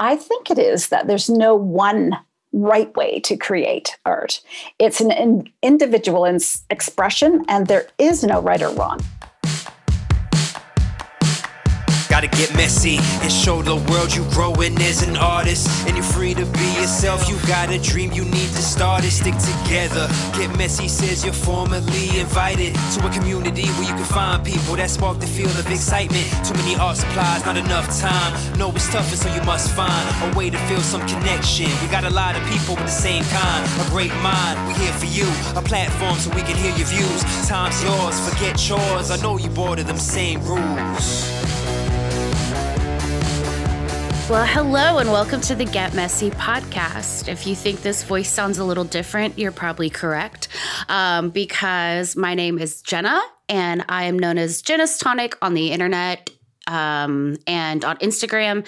I think it is that there's no one right way to create art. It's an individual expression, and there is no right or wrong. Gotta get messy and show the world you growing as an artist. And you're free to be yourself. You got a dream, you need to start it. Stick together. Get messy says you're formally invited to a community where you can find people that spark the feel of excitement. Too many art supplies, not enough time. No, it's tougher, so you must find a way to feel some connection. We got a lot of people with the same kind, a great mind. We here for you, a platform so we can hear your views. Time's yours, forget chores. I know you bored of them same rules. Well, hello and welcome to the Get Messy podcast. If you think this voice sounds a little different, you're probably correct um, because my name is Jenna and I am known as Jenna's Tonic on the internet um, and on Instagram.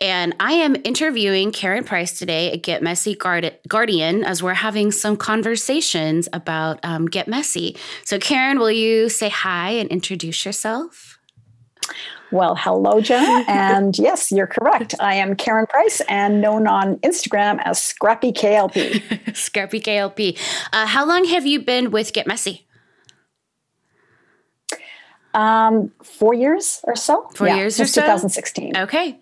And I am interviewing Karen Price today at Get Messy Guard- Guardian as we're having some conversations about um, Get Messy. So, Karen, will you say hi and introduce yourself? Well, hello, Jenna. And yes, you're correct. I am Karen Price and known on Instagram as Scrappy KLP. Scrappy KLP. Uh, how long have you been with Get Messy? Um, four years or so. Four yeah, years or so. 2016. Okay.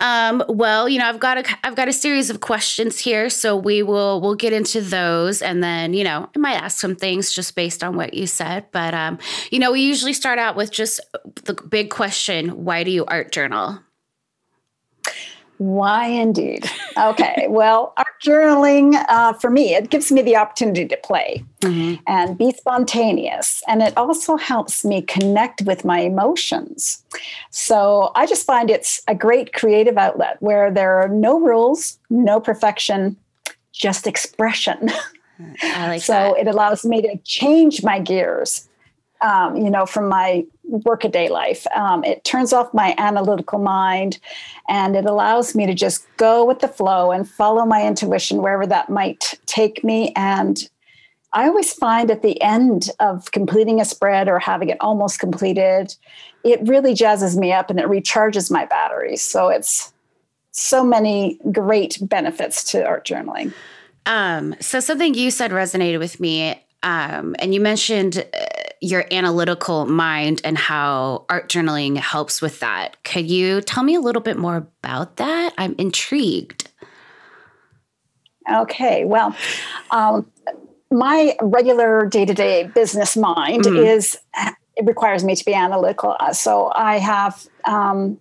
Um, well, you know, I've got a I've got a series of questions here, so we will we'll get into those, and then you know, I might ask some things just based on what you said. But um, you know, we usually start out with just the big question: Why do you art journal? Why indeed? Okay, well, art journaling uh, for me, it gives me the opportunity to play Mm-hmm. and be spontaneous. And it also helps me connect with my emotions. So I just find it's a great creative outlet where there are no rules, no perfection, just expression. I like so that. it allows me to change my gears um, you know from my workaday life. Um, it turns off my analytical mind and it allows me to just go with the flow and follow my intuition wherever that might take me. And i always find at the end of completing a spread or having it almost completed it really jazzes me up and it recharges my batteries so it's so many great benefits to art journaling. Um, so something you said resonated with me. Um, and you mentioned uh, your analytical mind and how art journaling helps with that. Could you tell me a little bit more about that? I'm intrigued. Okay, well, um, my regular day to day business mind Mhm. is, it requires me to be analytical. So I have um,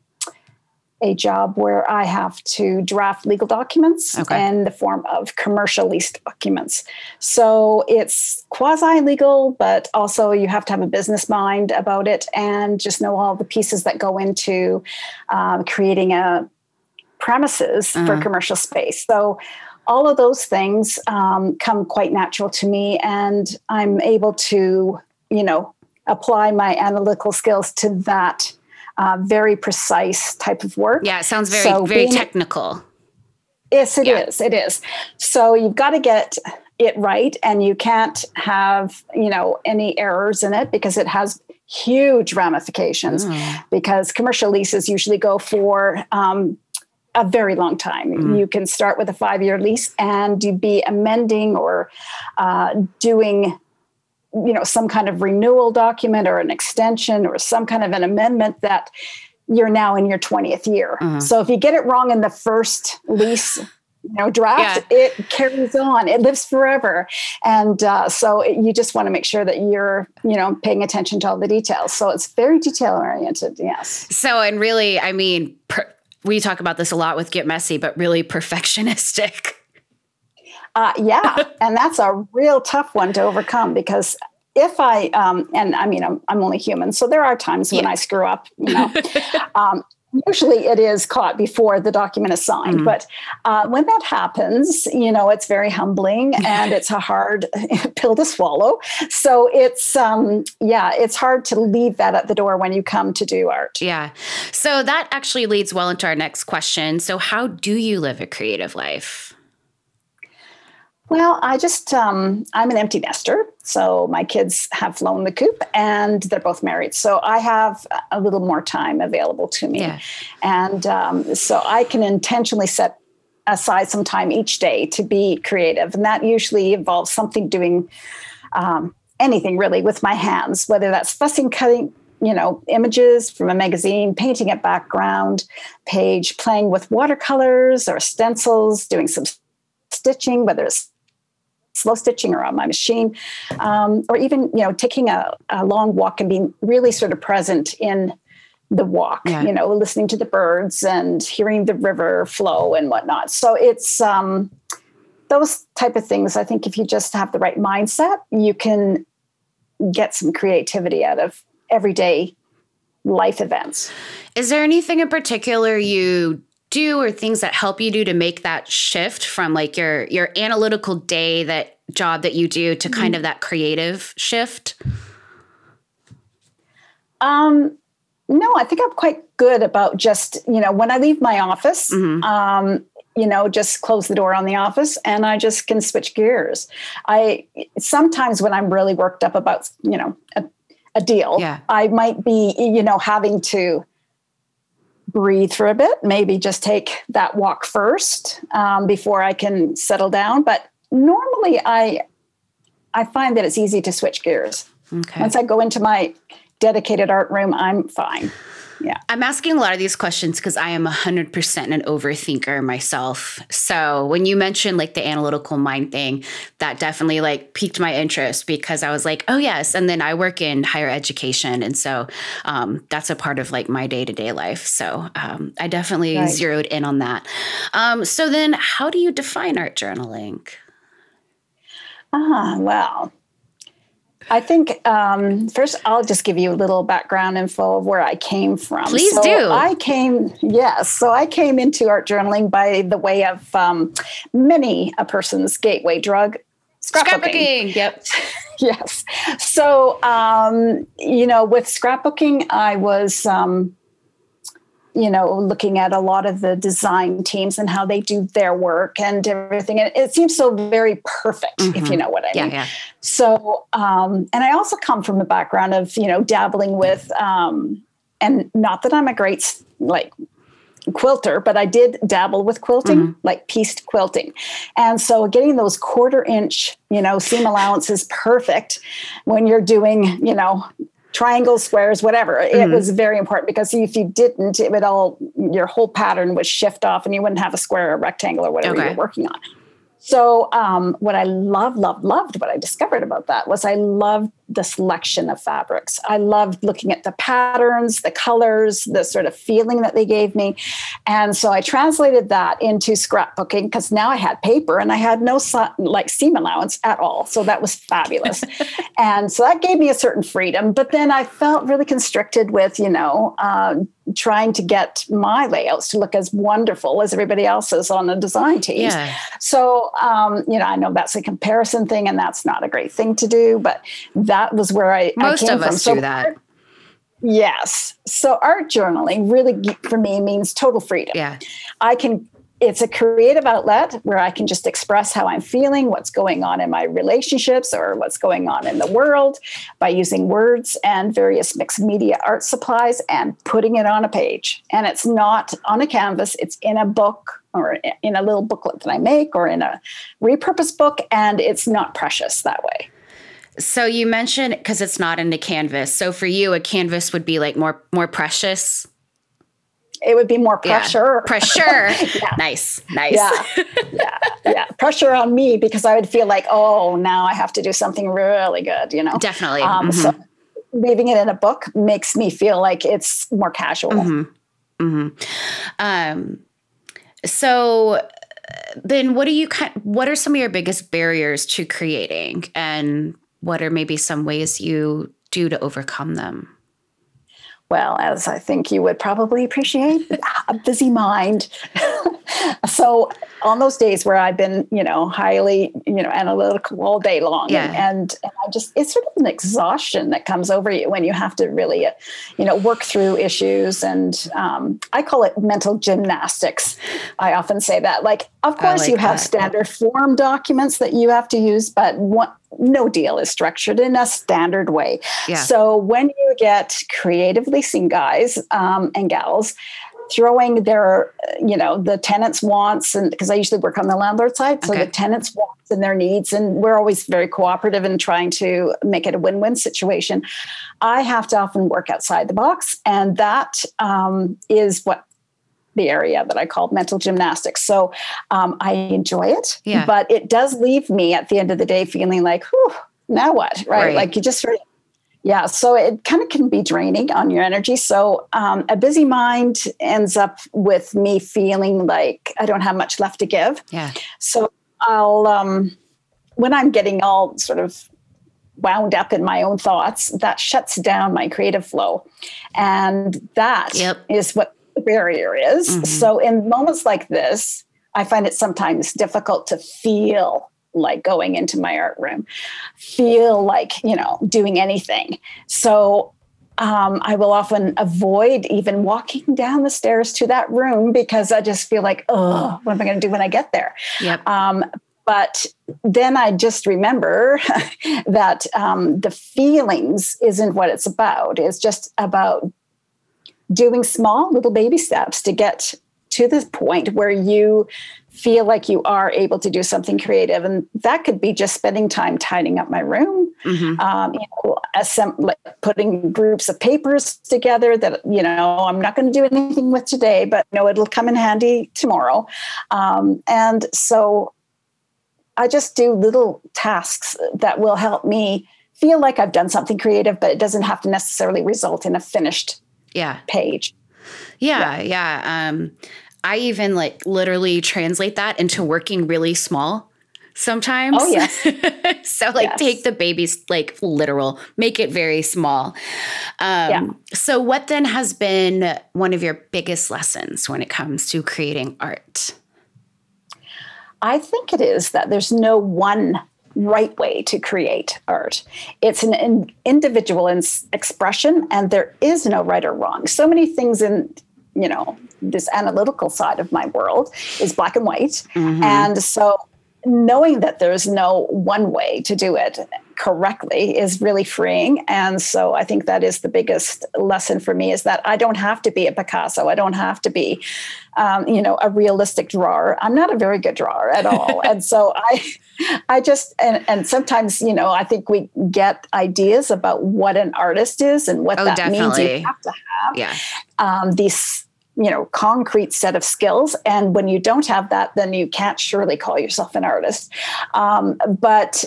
a job where I have to draft legal documents Okay. in the form of commercial lease documents. So it's quasi legal, but also you have to have a business mind about it and just know all the pieces that go into um, creating a premises for Uh-huh. commercial space. So all of those things um, come quite natural to me, and I'm able to, you know, apply my analytical skills to that uh, very precise type of work. Yeah, it sounds very, So very technical. Yes, it is. Yeah. It is. So you've got to get it right, and you can't have you know any errors in it because it has huge ramifications. Oh. Because commercial leases usually go for um, a very long time. Mhm. You can start with a five-year lease and you'd be amending or uh, doing you know some kind of renewal document or an extension or some kind of an amendment that you're now in your 20th year. Mhm. so if you get it wrong in the first lease you know draft it carries on. It lives forever. And uh, so it, you just want to make sure that you're you know paying attention to all the details. So it's very detail oriented yes. So, and really, I mean, per, we talk about this a lot with Get Messy, but really perfectionistic. Uh, yeah, and that's a real tough one to overcome because if I, um, and I mean, I'm, I'm only human, so there are times when I screw up, you know. um, usually it is caught before the document is signed, Mhm. but uh, when that happens, you know, it's very humbling and it's a hard pill to swallow. So it's, um, yeah, it's hard to leave that at the door when you come to do art. Yeah. So that actually leads well into our next question. So, how do you live a creative life? Well, I just, um, I'm an empty nester. So my kids have flown the coop and they're both married. So I have a little more time available to me. Yeah. And um, so I can intentionally set aside some time each day to be creative. And that usually involves something doing um, anything really with my hands, whether that's fussy, cutting, you know, images from a magazine, painting a background page, playing with watercolors or stencils, doing some stitching, whether it's slow stitching or on my machine, um, or even you know taking a, a, long walk and being really sort of present in the walk. Yeah. You know, listening to the birds and hearing the river flow and whatnot. So it's um, those type of things. I think if you just have the right mindset, you can get some creativity out of everyday life events. Is there anything in particular you do or things that help you do to make that shift from like your your analytical day that job that you do to kind mm-hmm. of that creative shift? Um no, I think I'm quite good about just, you know, when I leave my office, mm-hmm. um, you know, just close the door on the office and I just can switch gears. I sometimes when I'm really worked up about, you know, a, a deal, yeah. I might be, you know, having to breathe for a bit, maybe just take that walk first um, before I can settle down. But normally, I I find that it's easy to switch gears. Okay. Once I go into my dedicated art room, I'm fine yeah. I'm asking a lot of these questions because I am 100% an overthinker myself. So when you mentioned like the analytical mind thing, that definitely like piqued my interest because I was like, oh, yes. And then I work in higher education. And so um, that's a part of like my day to day life. So um, I definitely right. zeroed in on that. Um, so then how do you define art journaling? Ah, well, I think um, first I'll just give you a little background info of where I came from. Please so do. I came, yes. So I came into art journaling by the way of um, many a person's gateway drug, scrapbooking. scrapbooking. Yep. yes. So um, you know, with scrapbooking, I was um, you know, looking at a lot of the design teams and how they do their work and everything. And it seems so very perfect, mm-hmm. if you know what I mean. Yeah, yeah. So, um, and I also come from a background of, you know, dabbling with, um, and not that I'm a great, like, quilter, but I did dabble with quilting, mm-hmm. like pieced quilting. And so getting those quarter inch, you know, seam allowances perfect when you're doing, you know, triangles, squares, whatever. Mm-hmm. It was very important because if you didn't, it would all your whole pattern would shift off, and you wouldn't have a square or rectangle or whatever okay. you're working on. So, um, what I love, loved, loved, what I discovered about that was I loved the selection of fabrics. I loved looking at the patterns, the colors, the sort of feeling that they gave me. And so I translated that into scrapbooking because now I had paper and I had no like seam allowance at all. So that was fabulous. and so that gave me a certain freedom. But then I felt really constricted with, you know, uh, trying to get my layouts to look as wonderful as everybody else's on the design teams. Yeah. So, um, you know, I know that's a comparison thing and that's not a great thing to do, but that was where I most I of us from. do so that. Yes. So art journaling really for me means total freedom. Yeah. I can it's a creative outlet where I can just express how I'm feeling, what's going on in my relationships or what's going on in the world by using words and various mixed media art supplies and putting it on a page. And it's not on a canvas, it's in a book or in a little booklet that I make or in a repurposed book and it's not precious that way. So you mentioned because it's not in a canvas. So for you, a canvas would be like more more precious. It would be more pressure. Yeah. Pressure. yeah. Nice. Nice. Yeah. yeah. Yeah. Pressure on me because I would feel like, oh, now I have to do something really good, you know? Definitely. Um, mm-hmm. So leaving it in a book makes me feel like it's more casual. Mm-hmm. Mm-hmm. Um, so then what do you kind what are some of your biggest barriers to creating and what are maybe some ways you do to overcome them? Well, as I think you would probably appreciate, a busy mind. so on those days where I've been, you know, highly, you know, analytical all day long, Yeah. and, and I just it's sort of an exhaustion that comes over you when you have to really, uh, you know, work through issues, and um, I call it mental gymnastics. I often say that, like, of course, like you have that. standard form documents that you have to use, but what no deal is structured in a standard way. Yeah. So when you get creatively seen guys um, and gals throwing their, you know, the tenants' wants, and because I usually work on the landlord side, so Okay. the tenants' wants and their needs, and we're always very cooperative in trying to make it a win-win situation. I have to often work outside the box, and that um, is what the area that I call mental gymnastics. So um, I enjoy it, Yeah. but it does leave me at the end of the day feeling like, whew, now what? Right? Right. Like you just sort of, yeah. So it kind of can be draining on your energy. So um, a busy mind ends up with me feeling like I don't have much left to give. Yeah. So I'll, um, when I'm getting all sort of wound up in my own thoughts, that shuts down my creative flow. And that is Yep. what the barrier is. Mhm. So in moments like this, I find it sometimes difficult to feel like going into my art room, feel like, you know, doing anything. So um, I will often avoid even walking down the stairs to that room because I just feel like, oh, what am I going to do when I get there? Yep. Um, but then I just remember that um, the feelings isn't what it's about. It's just about doing small little baby steps to get to this point where you feel like you are able to do something creative. And that could be just spending time tidying up my room, Mhm. um, you know, assemb- like putting groups of papers together that you know I'm not going to do anything with today, but you know it'll come in handy tomorrow. Um, and so I just do little tasks that will help me feel like I've done something creative, but it doesn't have to necessarily result in a finished Yeah. page. Yeah, yeah. Um, I even like literally translate that into working really small sometimes. Oh, yes. so like Yes. take the babies like literal, make it very small. Um, Yeah. So what then has been one of your biggest lessons when it comes to creating art? I think it is that there's no one right way to create art. It's an in, individual expression, and there is no right or wrong. So many things in you know this analytical side of my world is black and white, and so knowing that there's no one way to do it correctly is really freeing. And so i think that is the biggest lesson for me is that i don't have to be a picasso. I don't have to be um, you know a realistic drawer. I'm not a very good drawer at all. And so i i just and, and sometimes you know i think we get ideas about what an artist is and what Oh, that means. You have to have Yeah. um, these you know concrete set of skills. And when you don't have that then you can't surely call yourself an artist. Um, but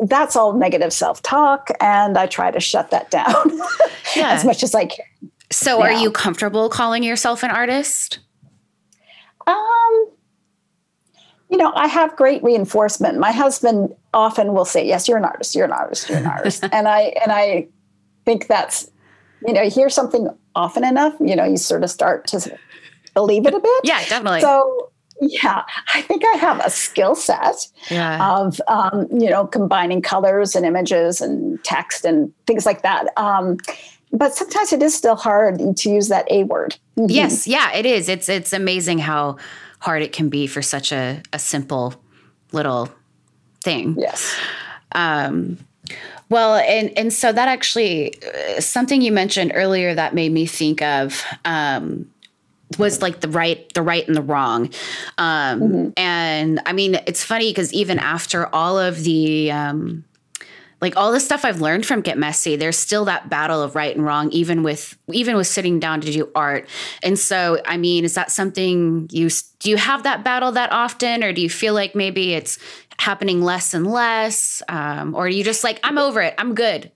that's all negative self-talk. And i try to shut that down Yeah. as much as i can. So are you comfortable calling yourself an artist? um, you know i have great reinforcement. My husband often will say yes you're an artist you're an artist you're an artist. And i and i think that's you know you hear something often enough you know you sort of start to believe it a bit Yeah, definitely. So yeah, I think I have a skill set yeah. of um, you know combining colors and images and text and things like that. Um, but sometimes it is still hard to use that A word. Mhm. Yes, yeah, it is. It's it's amazing how hard it can be for such a, a simple little thing. Yes. Um, well, and and so that actually uh, something you mentioned earlier that made me think of um, was like the right, the right and the wrong. Um, And I mean, it's funny because even after all of the um, like all the stuff I've learned from Get Messy, there's still that battle of right and wrong, even with even with sitting down to do art. And so, I mean, is that something you do you have that battle that often, or do you feel like maybe it's happening less and less, um, or are you just like I'm over it, I'm good?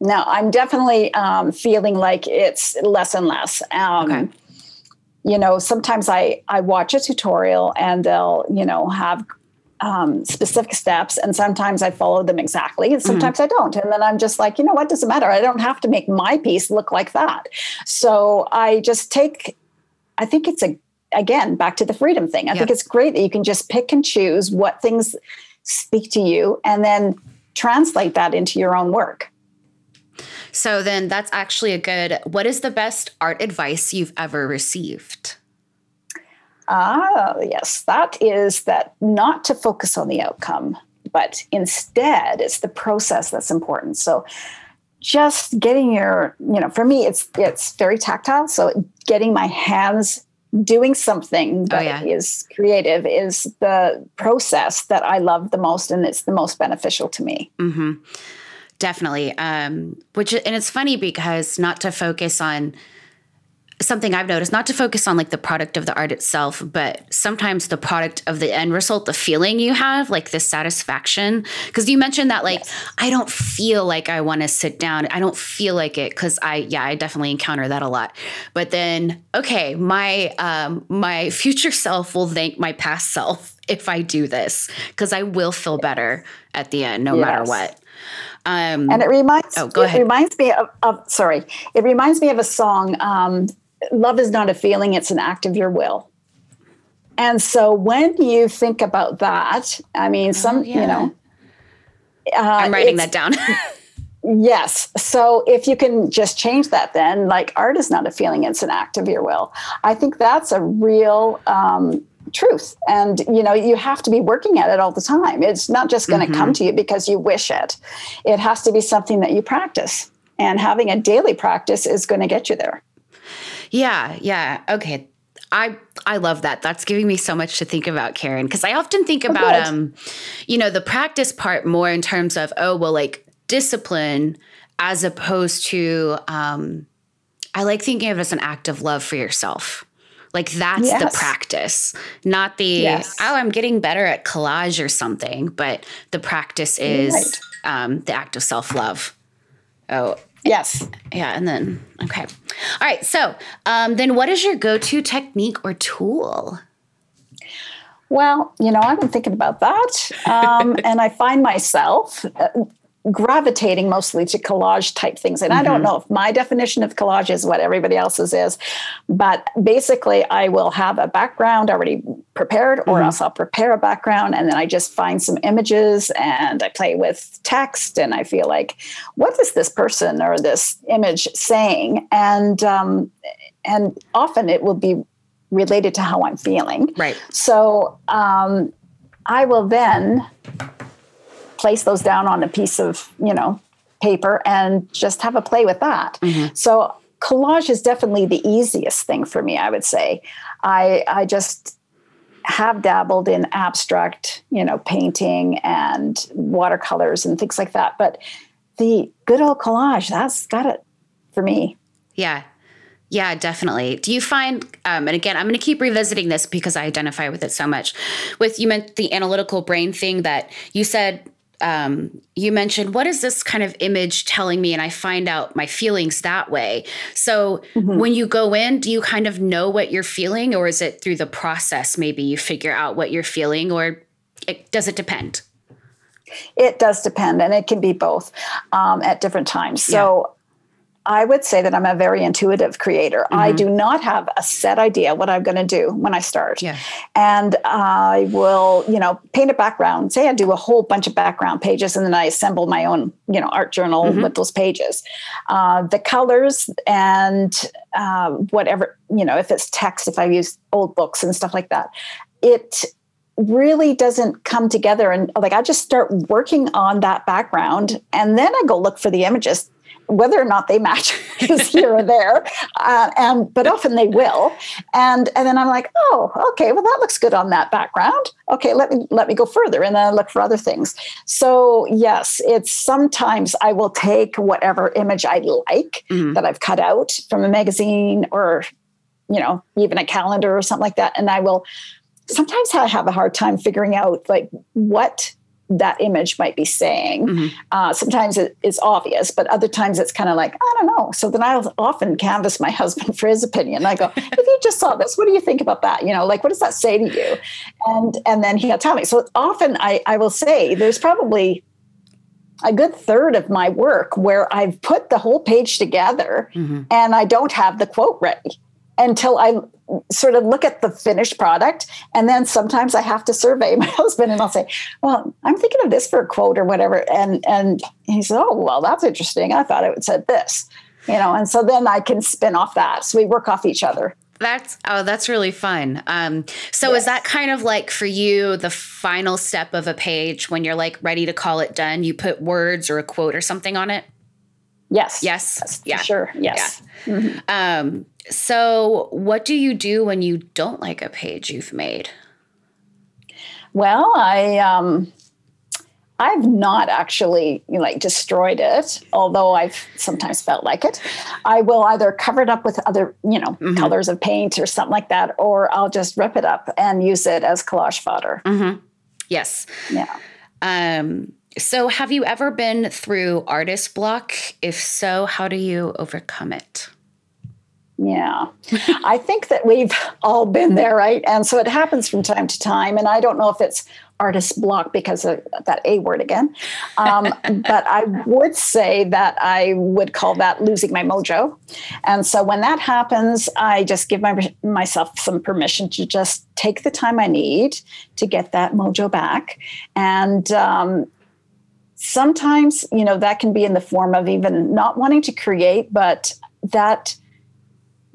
No, I'm definitely um, feeling like it's less and less. Um, Okay. You know, sometimes I I watch a tutorial and they'll you know have um, specific steps, and sometimes I follow them exactly, and sometimes I don't. And then I'm just like, you know what, doesn't matter. I don't have to make my piece look like that. So I just take. I think it's a again, back to the freedom thing. I Yeah. think it's great that you can just pick and choose what things speak to you and then translate that into your own work. So then that's actually a good what is the best art advice you've ever received? Ah, yes, that is that not to focus on the outcome, but instead it's the process that's important. So just getting your, you know, for me it's it's very tactile. So getting my hands doing something that is yeah. creative is the process that I love the most and it's the most beneficial to me. Mm-hmm. Definitely. Um, which and it's funny because not to focus on something I've noticed, not to focus on like the product of the art itself, but sometimes the product of the end result, the feeling you have, like the satisfaction. Because you mentioned that, like, I don't feel like I want to sit down. I don't feel like it because I, yeah, I definitely encounter that a lot. But then, okay, my um, my future self will thank my past self if I do this because I will feel better at the end, no matter what. Um, And it reminds Oh, go it ahead. reminds me of, of sorry, it reminds me of a song. Um, Love is not a feeling; it's an act of your will. And so when you think about that, I mean, some Oh, yeah. you know, uh, I'm writing that down. Yes. So if you can just change that, then like art is not a feeling; it's an act of your will. I think that's a real. Um, truth and you know you have to be working at it all the time it's not just going to Mm-hmm. come to you because you wish it it has to be something that you practice and having a daily practice is going to get you there Yeah, yeah. Okay. I I love that. That's giving me so much to think about, Karen, because I often think about um you know, the practice part more in terms of oh, well like discipline as opposed to um I like thinking of it as an act of love for yourself. Like that's the practice, not the Yes. oh, I'm getting better at collage or something, but the practice is Right. um the act of self-love. Oh, yes yeah, and then okay. All right, so um, then what is your go-to technique or tool? Well, you know, I've been thinking about that. Um, and I find myself uh, gravitating mostly to collage type things. And I don't know if my definition of collage is what everybody else's is, but basically, I will have a background already prepared, or else I'll prepare a background and then I just find some images and I play with text and I feel like, what is this person or this image saying? And, um, and often it will be related to how I'm feeling. Right. So um, I will then place those down on a piece of, you know, paper and just have a play with that. So collage is definitely the easiest thing for me, I would say. I I just have dabbled in abstract, you know, painting and watercolors and things like that. But the good old collage, that's got it for me. Yeah. Yeah, definitely. Do you find, um, and again, I'm going to keep revisiting this because I identify with it so much. With you meant the analytical brain thing that you said, um, you mentioned, what is this kind of image telling me? And I find out my feelings that way. So when you go in, do you kind of know what you're feeling, or is it through the process? Maybe you figure out what you're feeling, or it, does it depend? It does depend, and it can be both um, at different times. So I would say that I'm a very intuitive creator. I do not have a set idea what I'm going to do when I start. Yeah. And I will, you know, paint a background. Say I do a whole bunch of background pages and then I assemble my own, you know, art journal with those pages. Uh, the colors and uh, whatever, you know, if it's text, if I use old books and stuff like that, it really doesn't come together and like i just start working on that background and then i go look for the images whether or not they match is here or there uh, and but often they will. And and then i'm like oh okay well that looks good on that background. Okay let me let me go further and then I look for other things. So yes it's sometimes i will take whatever image i like Mhm. that i've cut out from a magazine or you know even a calendar or something like that and i will sometimes I have a hard time figuring out like what that image might be saying. Mhm. Uh, sometimes it is obvious, but other times it's kind of like, I don't know. So then I'll often canvass my husband for his opinion. I go, if you just saw this, what do you think about that? You know, like, what does that say to you? And, and then he'll tell me. So often I, I will say there's probably a good third of my work where I've put the whole page together Mhm. and I don't have the quote ready until I sort of look at the finished product. And then sometimes I have to survey my husband and I'll say, well, I'm thinking of this for a quote or whatever. And, and he says, oh, well, that's interesting. I thought it would said this, you know, and so then I can spin off that. So we work off each other. That's oh, that's really fun. Um, so yes. is that kind of like for you the final step of a page when you're like ready to call it done? You put words or a quote or something on it. Yes. Yes. yes yeah. Sure. Yes. Yeah. Mm-hmm. Um, so, what do you do when you don't like a page you've made? Well, I um, I've not actually you know, like destroyed it, although I've sometimes felt like it. I will either cover it up with other, you know, mm-hmm. colors of paint or something like that, or I'll just rip it up and use it as collage fodder. Mm-hmm. Yes. Yeah. Um, so, have you ever been through artist block? If so, how do you overcome it? Yeah, I think that we've all been there, right? And so it happens from time to time. And I don't know if it's artist block because of that A word again. Um, but I would say that I would call that losing my mojo. And so when that happens, I just give my, myself some permission to just take the time I need to get that mojo back. And, um, sometimes you know that can be in the form of even not wanting to create but that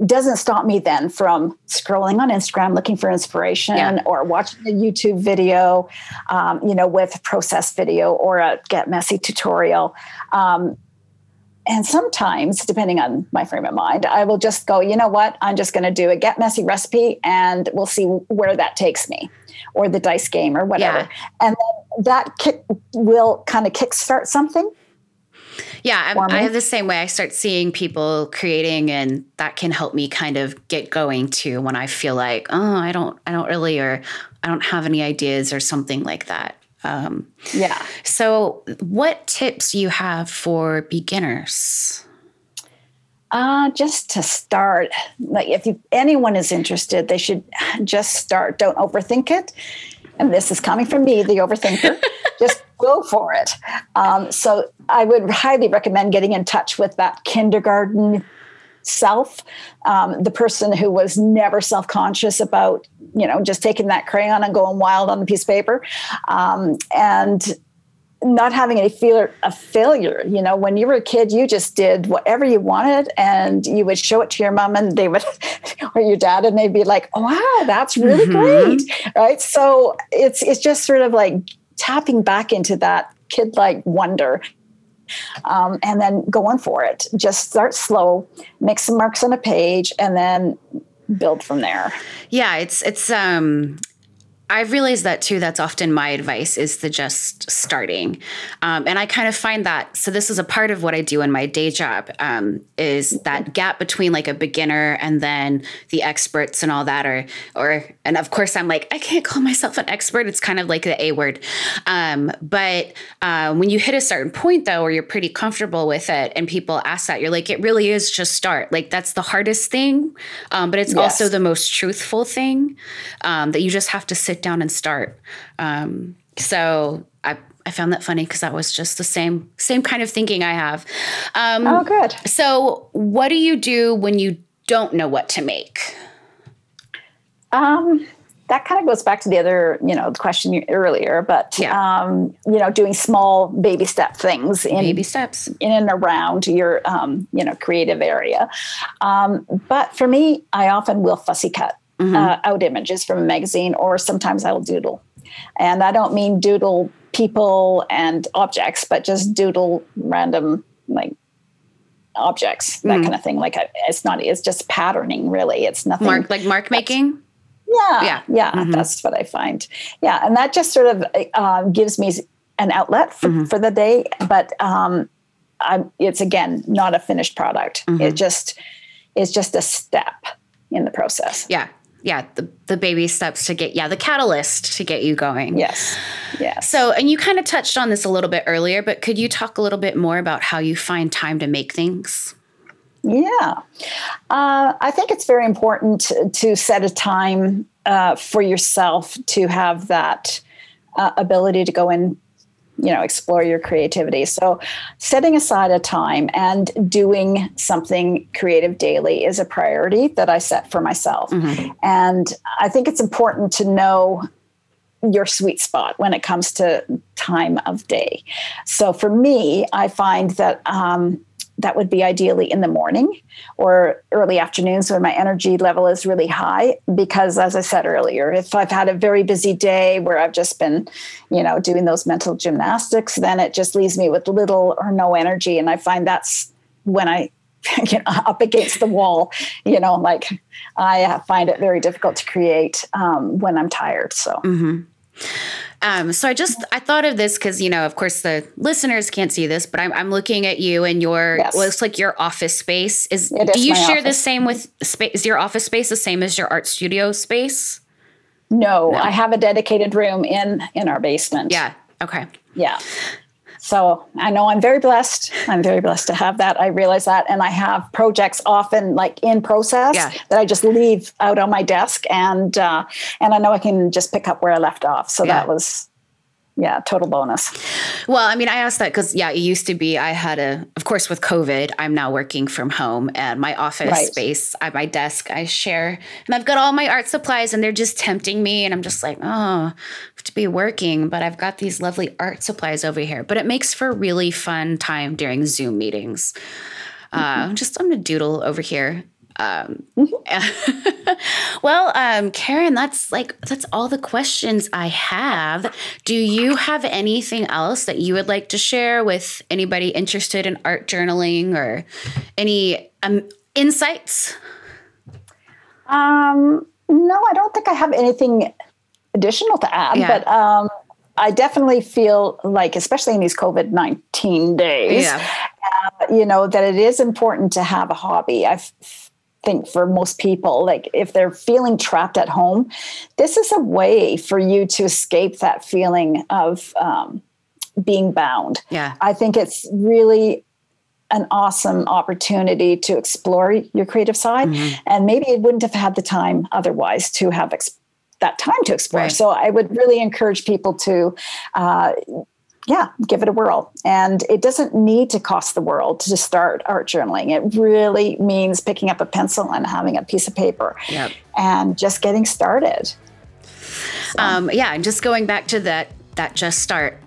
doesn't stop me then from scrolling on Instagram looking for inspiration yeah. or watching a YouTube video, um, you know, with process video or a Get Messy tutorial. Um, and sometimes, depending on my frame of mind, I will just go, you know what, I'm just going to do a Get Messy recipe and we'll see where that takes me or the dice game or whatever. Yeah. And that kick will kind of kickstart something. Yeah, I have the same way. I start seeing people creating, and that can help me kind of get going too. When I feel like, oh, I don't, I don't really, or I don't have any ideas or something like that. Um, yeah. So, what tips do you have for beginners? Uh, just to start, like if you, anyone is interested, they should just start. Don't overthink it. And this is coming from me, the overthinker. just go for it. Um, so I would highly recommend getting in touch with that kindergarten self, um, the person who was never self conscious about, you know, just taking that crayon and going wild on the piece of paper. Um, and not having any fear of failure. You know, when you were a kid, you just did whatever you wanted and you would show it to your mom and they would, or your dad, and they'd be like, oh, wow, that's really mm-hmm. great. Right. So it's, it's just sort of like tapping back into that kid like wonder um, and then going for it. Just start slow, make some marks on a page, and then build from there. Yeah, it's it's um I've realized that too. That's often my advice is to just starting. Um, and I kind of find that, so this is a part of what I do in my day job um, is that gap between like a beginner and then the experts and all that. Or, or, and of course I'm like, I can't call myself an expert. It's kind of like the A word. Um, but uh, when you hit a certain point though, where you're pretty comfortable with it and people ask that, you're like, it really is just start. Like that's the hardest thing. Um, but it's yes. also the most truthful thing um, that you just have to sit sit down and start. Um, so I I found that funny because that was just the same same kind of thinking I have. Um, oh, good. So, what do you do when you don't know what to make? Um, that kind of goes back to the other, you know, question earlier, but yeah. um, you know, doing small baby step things in baby steps in and around your, um, you know, creative area. Um, but for me, I often will fussy cut mm-hmm. uh, out images from a magazine, or sometimes I'll doodle. And I don't mean doodle people and objects, but just doodle random like objects, that mm. kind of thing. Like it's not, it's just patterning really. It's nothing mark, like mark making. Yeah, yeah, yeah. Mm-hmm. That's what I find. Yeah, and that just sort of uh, gives me an outlet for, mm-hmm. for the day. But um, I'm, it's again not a finished product. Mm-hmm. It just it's just a step in the process. Yeah, yeah the, the baby steps to get yeah the catalyst to get you going. Yes. Yes. So and you kind of touched on this a little bit earlier but could you talk a little bit more about how you find time to make things? Yeah. Uh, i think it's very important to, to set a time uh, for yourself to have that uh, ability to go in you know explore your creativity. So setting aside a time and doing something creative daily is a priority that i set for myself. Mm-hmm. and i think it's important to know your sweet spot when it comes to time of day. So for me i find that um, that would be ideally in the morning or early afternoons when my energy level is really high because as i said earlier if i've had a very busy day where i've just been you know doing those mental gymnastics then it just leaves me with little or no energy. And i find that's when i get up against the wall you know like i find it very difficult to create um, when i'm tired. So mm-hmm. Um, so I just I thought of this because you know, of course, the listeners can't see this, but I'm, I'm looking at you and your yes. looks like your office space is. It do is you share office. the same with space? Is your office space the same as your art studio space? No, no, I have a dedicated room in in our basement. Yeah. Okay. Yeah. So I know I'm very blessed. I'm very blessed to have that. I realize that. And I have projects often like in process yeah. that I just leave out on my desk and uh, and I know I can just pick up where I left off. So yeah. that was yeah, total bonus. Well, I mean, I asked that because yeah, it used to be I had a, of course, with COVID, I'm now working from home, and my office right. space, at my desk, I share, and I've got all my art supplies, and they're just tempting me, and I'm just like, oh, I have to be working, but I've got these lovely art supplies over here. But it makes for a really fun time during Zoom meetings. Uh, mm-hmm. just I'm gonna doodle over here. Um, well, um, Karen, that's like that's all the questions I have. Do you have anything else that you would like to share with anybody interested in art journaling or any um, insights? Um, no, I don't think I have anything additional to add, yeah. but um, I definitely feel like, especially in these COVID 19 days, yeah. uh, you know, that it is important to have a hobby. I think for most people, like if they're feeling trapped at home, this is a way for you to escape that feeling of um, being bound. Yeah. I think it's really an awesome opportunity to explore your creative side. Mm-hmm. And maybe it wouldn't have had the time otherwise to have ex- that time to explore. Right. So I would really encourage people to, uh, yeah, give it a whirl. And it doesn't need to cost the world to start art journaling. It really means picking up a pencil and having a piece of paper yep. and just getting started. So. Um, yeah, and just going back to that that just start.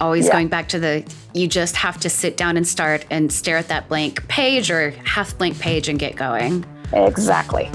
Always yeah. going back to the you just have to sit down and start and stare at that blank page or half blank page and get going. Exactly.